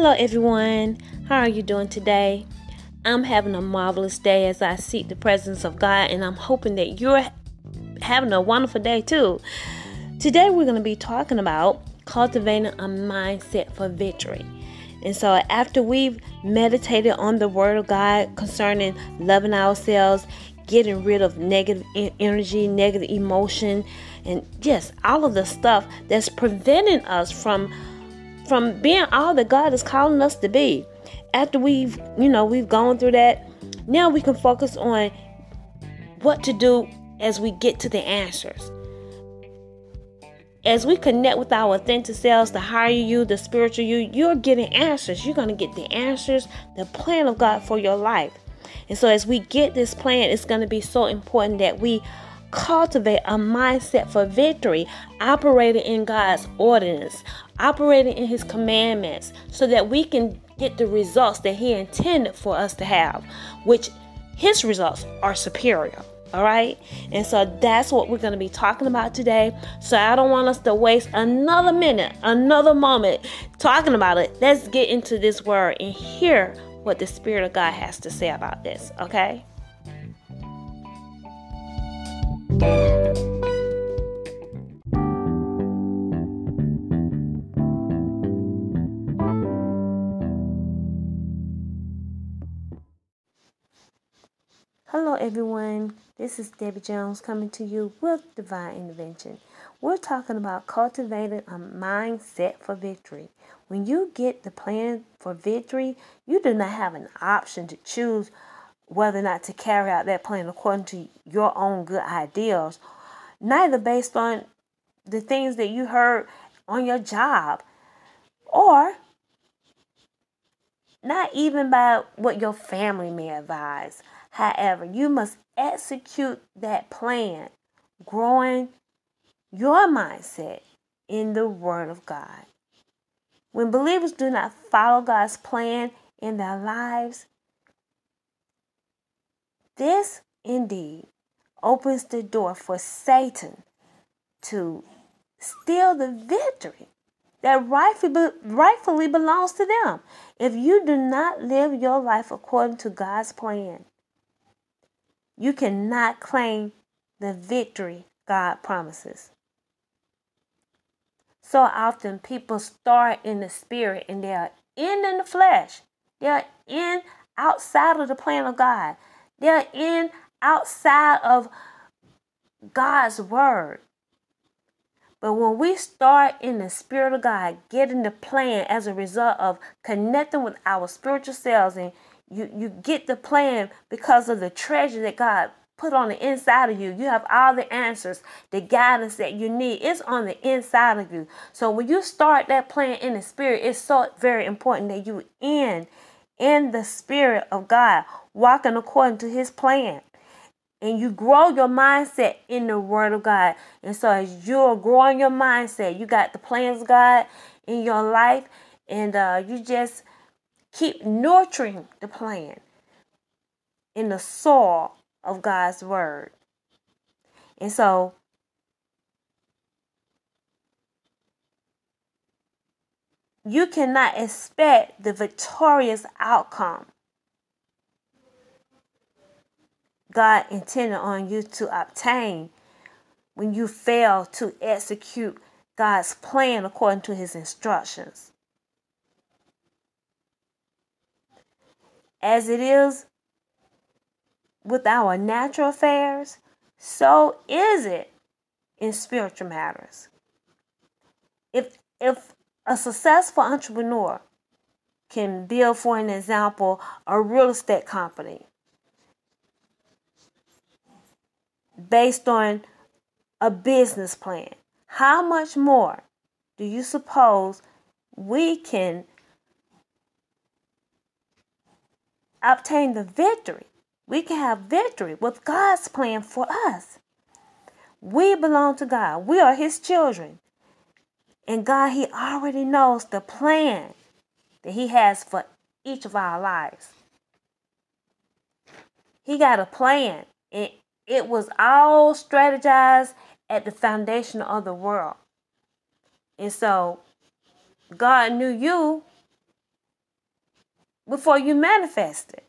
Hello, everyone. How are you doing today? I'm having a marvelous day as I seek the presence of God, and I'm hoping that you're having a wonderful day too. Today, we're going to be talking about cultivating a mindset for victory. And so, after we've meditated on the Word of God concerning loving ourselves, getting rid of negative energy, negative emotion, and just all of the stuff that's preventing us from from being all that God is calling us to be. After we've, you know, we've gone through that, now we can focus on what to do as we get to the answers. As we connect with our authentic selves, the higher you, the spiritual you, you're getting answers. You're going to get the answers, the plan of God for your life. And so, as we get this plan, it's going to be so important that we cultivate a mindset for victory, operating in God's ordinance, operating in His commandments, so that we can get the results that He intended for us to have, which His results are superior. All right, and so that's what we're going to be talking about today. So I don't want us to waste another minute, another moment talking about it. Let's get into this word and hear what the Spirit of God has to say about this. Okay. Hello, everyone. This is Debbie Jones coming to you with Divine Intervention. We're talking about cultivating a mindset for victory. When you get the plan for victory, you do not have an option to choose whether or not to carry out that plan according to your own good ideals, neither based on the things that you heard on your job or not even by what your family may advise. However, you must execute that plan, growing your mindset in the Word of God. When believers do not follow God's plan in their lives, this indeed opens the door for Satan to steal the victory that rightfully, rightfully belongs to them if you do not live your life according to God's plan. You cannot claim the victory God promises. So often people start in the spirit and they are in in the flesh. They are in outside of the plan of God. They're in outside of God's word. But when we start in the Spirit of God, getting the plan as a result of connecting with our spiritual selves, and you, you get the plan because of the treasure that God put on the inside of you. You have all the answers, the guidance that you need. It's on the inside of you. So when you start that plan in the Spirit, it's so very important that you end in the Spirit of God, walking according to His plan. And you grow your mindset in the Word of God. And so, as you're growing your mindset, you got the plans of God in your life, and uh, you just keep nurturing the plan in the soil of God's Word. And so, you cannot expect the victorious outcome God intended on you to obtain when you fail to execute God's plan according to his instructions. As it is with our natural affairs, so is it in spiritual matters. If if a successful entrepreneur can build, for an example, a real estate company based on a business plan, how much more do you suppose we can obtain the victory? We can have victory with God's plan for us. We belong to God. We are His children. And God, He already knows the plan that He has for each of our lives. He got a plan. It, it was all strategized at the foundation of the world. And so God knew you before you manifested.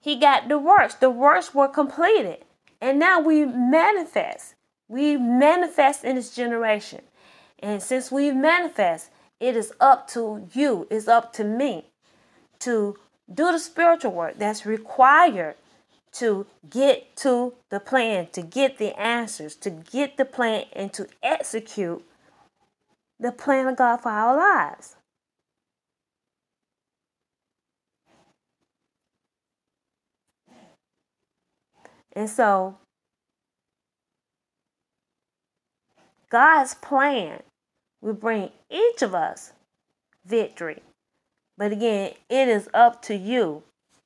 He got the works. The works were completed. And now we manifest. We manifest in this generation. And since we manifest, it is up to you, it's up to me to do the spiritual work that's required to get to the plan, to get the answers, to get the plan, and to execute the plan of God for our lives. And so, God's plan will bring each of us victory. But again, it is up to you.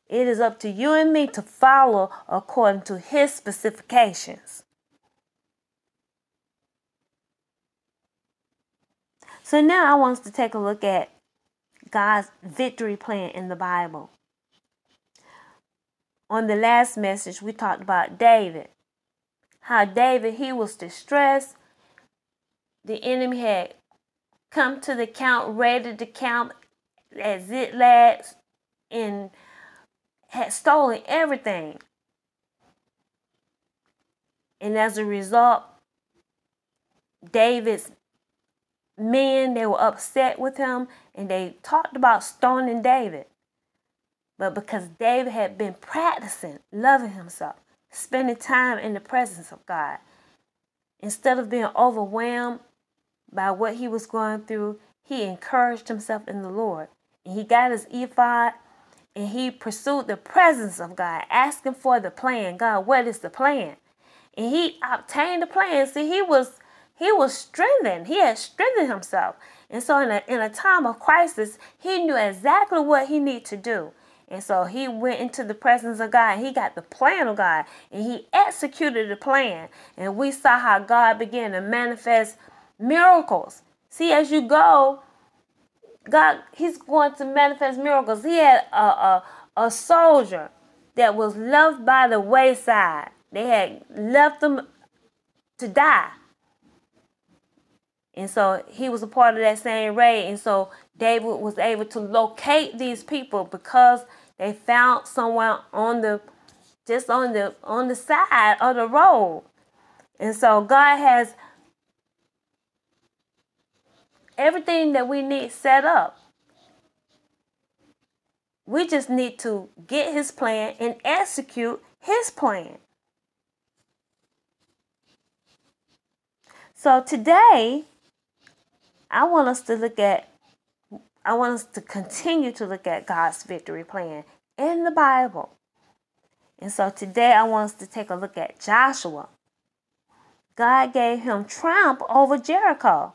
It is up to you and me to follow according to His specifications. So now I want us to take a look at God's victory plan in the Bible. On the last message, we talked about David. How David, he was distressed. The enemy had come to the count, ready to count at Ziklag, and had stolen everything. And as a result, David's men, they were upset with him and they talked about stoning David. But because David had been practicing loving himself, spending time in the presence of God, instead of being overwhelmed by what he was going through, he encouraged himself in the Lord. And he got his ephod and he pursued the presence of God, asking for the plan. God, what is the plan? And he obtained the plan. See, he was he was strengthened. He had strengthened himself. And so in a in a time of crisis, he knew exactly what he needed to do. And so he went into the presence of God. He got the plan of God and he executed the plan. And we saw how God began to manifest miracles. See, as you go, God, He's going to manifest miracles. He had a, a, a soldier that was left by the wayside. They had left them to die. And so he was a part of that same raid. And so David was able to locate these people because they found someone on the just on the on the side of the road. And so God has everything that we need set up. We just need to get his plan and execute his plan. So today, I want us to look at, I want us to continue to look at God's victory plan in the Bible. And so today I want us to take a look at Joshua. God gave him triumph over Jericho.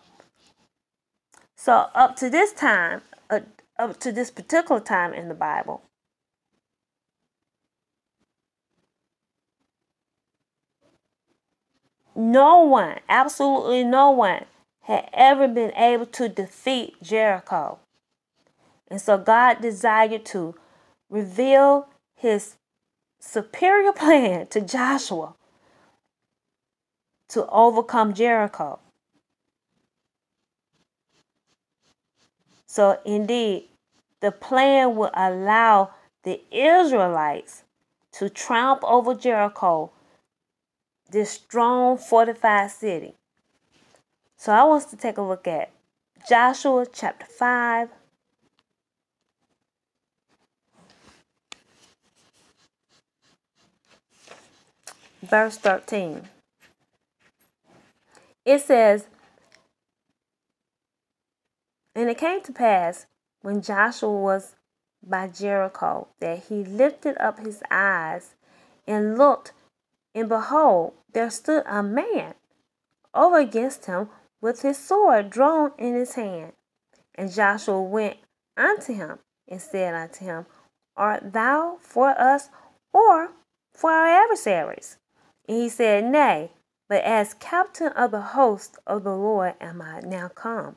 So up to this time, uh, up to this particular time in the Bible, no one, absolutely no one, had ever been able to defeat Jericho. And so God desired to reveal his superior plan to Joshua to overcome Jericho. So, indeed, the plan will allow the Israelites to triumph over Jericho, this strong fortified city. So I want us to take a look at Joshua chapter 5. Verse 13. It says, And it came to pass when Joshua was by Jericho that he lifted up his eyes and looked, and behold, there stood a man over against him with his sword drawn in his hand. And Joshua went unto him and said unto him, Art thou for us or for our adversaries? And he said, Nay, but as captain of the host of the Lord am I now come.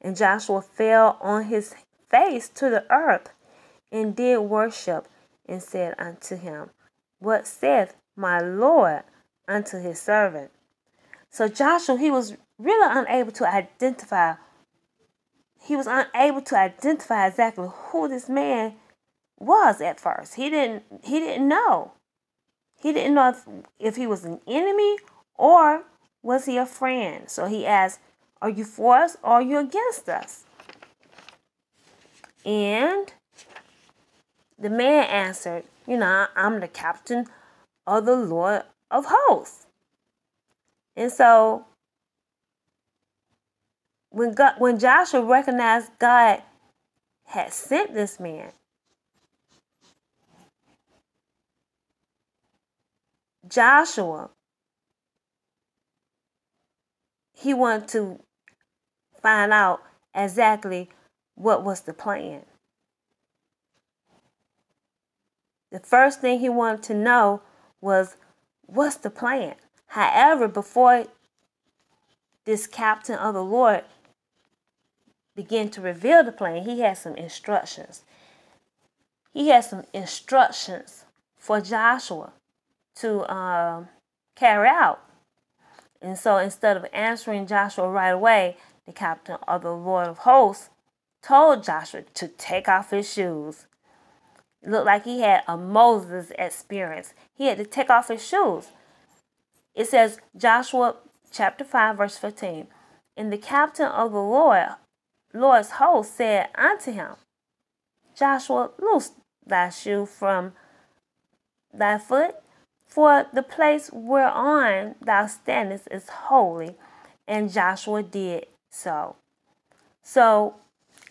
And Joshua fell on his face to the earth and did worship and said unto him, What saith my Lord unto his servant? So Joshua, he was really unable to identify. He was unable to identify exactly who this man was at first. He didn't. He didn't know. He didn't know if, if he was an enemy or was he a friend. So he asked, "Are you for us or are you against us?" And the man answered, You know, I'm the captain of the Lord of hosts. And so when God, when Joshua recognized God had sent this man, Joshua, he wanted to find out exactly what was the plan. The first thing he wanted to know was what's the plan? However, before this captain of the Lord began to reveal the plan, he had some instructions. He had some instructions for Joshua to um, carry out. And so instead of answering Joshua right away, the captain of the Lord of hosts told Joshua to take off his shoes. It looked like he had a Moses experience. He had to take off his shoes. It says, Joshua chapter 5, verse 15. And the captain of the Lord, Lord's host said unto him, Joshua, loose thy shoe from thy foot, for the place whereon thou standest is holy. And Joshua did so. So,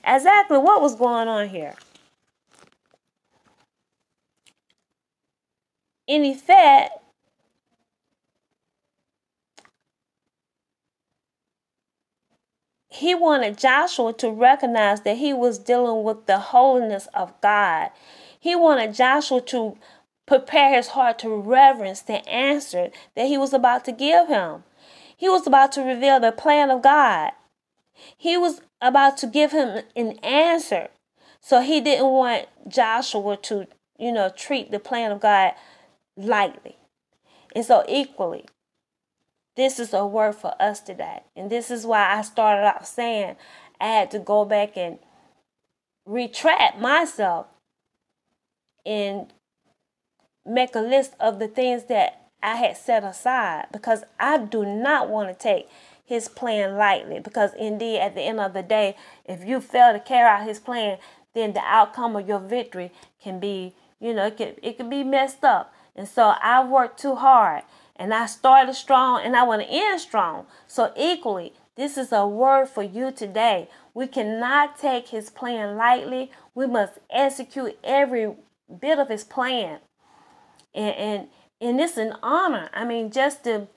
exactly what was going on here? In effect, he wanted Joshua to recognize that he was dealing with the holiness of God. He wanted Joshua to prepare his heart to reverence the answer that he was about to give him. He was about to reveal the plan of God. He was about to give him an answer. So he didn't want Joshua to, you know, treat the plan of God lightly. And so, equally, this is a word for us today. And this is why I started out saying I had to go back and retract myself and make a list of the things that I had set aside because I do not want to take his plan lightly. Because indeed, at the end of the day, if you fail to carry out his plan, then the outcome of your victory can be, you know, it can, it can be messed up. And so I worked too hard and I started strong and I want to end strong. So, equally, this is a word for you today. We cannot take his plan lightly. We must execute every bit of his plan. And, and, and it's an honor. I mean, just to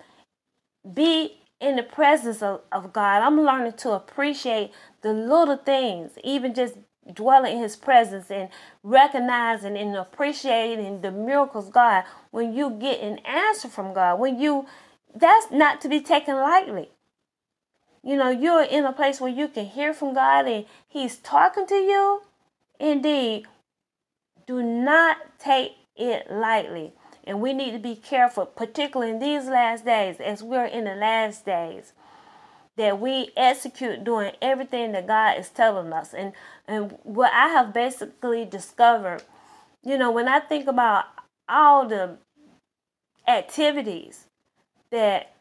be in the presence of, of God, I'm learning to appreciate the little things, even just dwelling in his presence and recognizing and appreciating the miracles God when you get an answer from God when you that's not to be taken lightly. You know you're in a place where you can hear from God and he's talking to you. Indeed do not take it lightly and we need to be careful particularly in these last days as we're in the last days that we execute doing everything that God is telling us. And and what I have basically discovered, you know, when I think about all the activities that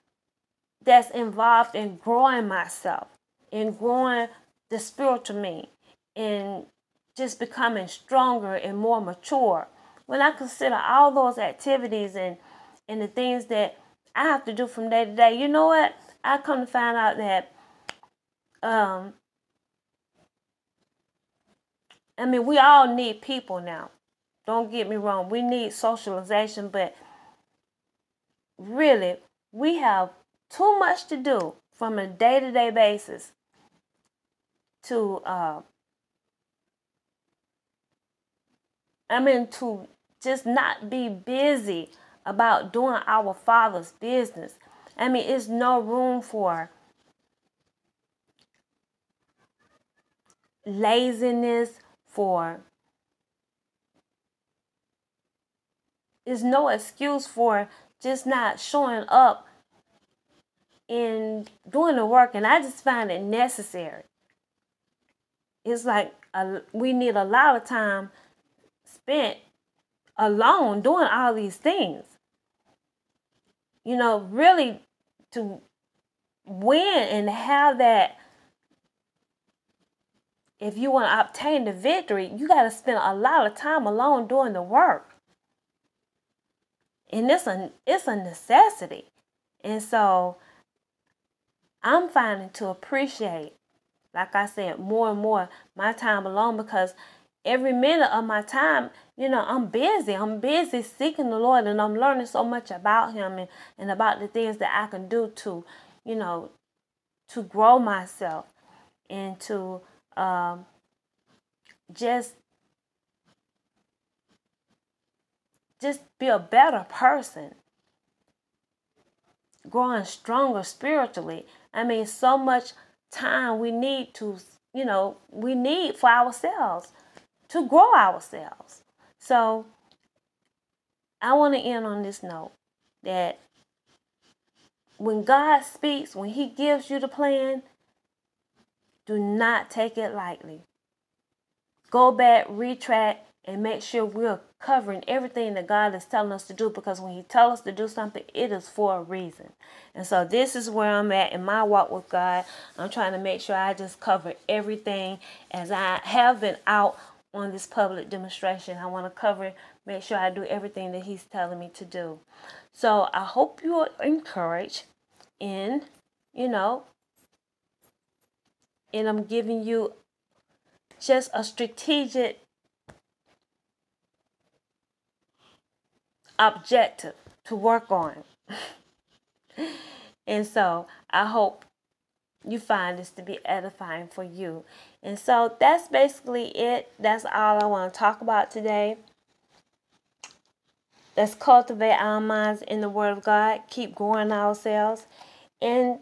that's involved in growing myself, in growing the spiritual me, in just becoming stronger and more mature. When I consider all those activities and and the things that I have to do from day to day, you know what? I come to find out that um I mean we all need people now. Don't get me wrong, we need socialization, but really we have too much to do from a day to day basis to, uh, I mean, to just not be busy about doing our Father's business. I mean, it's no room for laziness, for is no excuse for just not showing up and doing the work, and I just find it necessary. It's like a, we need a lot of time spent alone doing all these things. You know, really to win and have that. If you want to obtain the victory, you got to spend a lot of time alone doing the work. And it's a it's a necessity. And so I'm finding to appreciate, like I said, more and more my time alone because every minute of my time, you know, I'm busy. I'm busy seeking the Lord and I'm learning so much about Him and, and about the things that I can do to, you know, to grow myself and to um, just just be a better person. Growing stronger spiritually. I mean, so much time we need to, you know, we need for ourselves to grow ourselves. So I want to end on this note that when God speaks, when He gives you the plan, do not take it lightly. Go back, retract, and make sure we're covering everything that God is telling us to do because when He tells us to do something, it is for a reason. And so, this is where I'm at in my walk with God. I'm trying to make sure I just cover everything as I have been out on this public demonstration. I want to cover, make sure I do everything that He's telling me to do. So, I hope you are encouraged in, you know, and I'm giving you just a strategic objective to work on. and so I hope you find this to be edifying for you. And so that's basically it. That's all I want to talk about today. Let's cultivate our minds in the Word of God, keep growing ourselves, and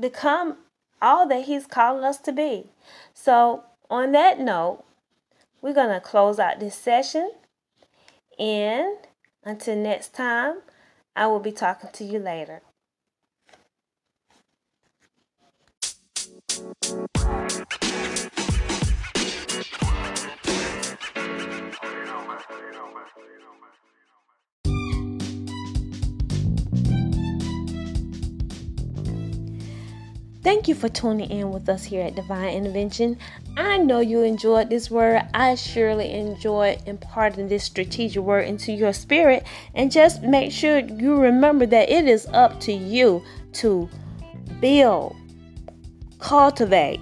become all that He's calling us to be. So, on that note, we're going to close out this session. And until next time, I will be talking to you later. Thank you for tuning in with us here at Divine Intervention. I know you enjoyed this word. I surely enjoyed imparting this strategic word into your spirit. And just make sure you remember that it is up to you to build, cultivate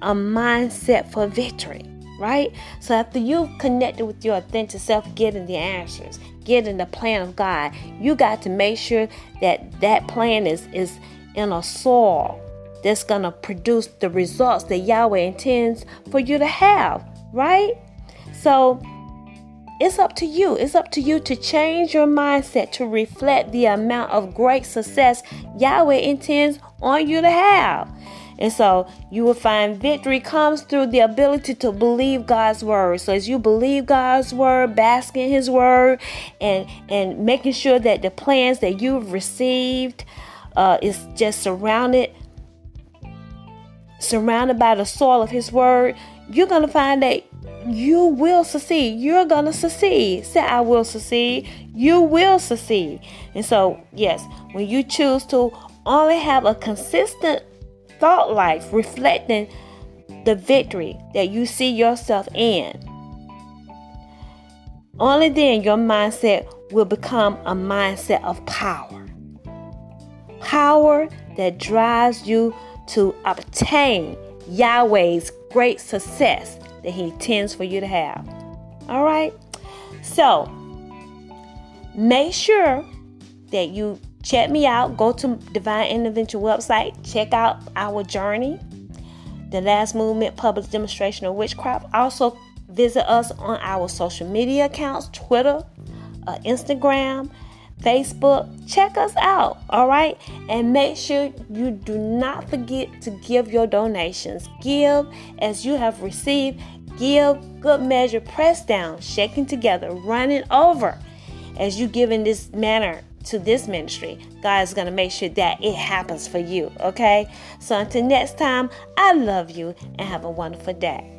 a mindset for victory, right? So after you've connected with your authentic self, getting the answers, getting the plan of God, you got to make sure that that plan is is in a soil that's to produce the results that Yahweh intends for you to have, right? So it's up to you. It's up to you to change your mindset to reflect the amount of great success Yahweh intends on you to have. And so you will find victory comes through the ability to believe God's word. So as you believe God's word, bask in his word and and making sure that the plans that you've received uh, is just surrounded surrounded by the soil of His Word, you're to find that you will succeed. You're to succeed. Say, I will succeed. You will succeed. And so, yes, when you choose to only have a consistent thought life reflecting the victory that you see yourself in, only then your mindset will become a mindset of power. Power that drives you to obtain Yahweh's great success that He intends for you to have. All right? So, make sure that you check me out. Go to Divine Intervention website, check out our journey, the last movement public demonstration of witchcraft. Also, visit us on our social media accounts Twitter, uh, Instagram, Facebook. Check us out, all right? And make sure you do not forget to give your donations. Give as you have received. Give good measure, pressed down, shaking together, running over. As you give in this manner to this ministry, God is going to make sure that it happens for you, okay? So until next time, I love you and have a wonderful day.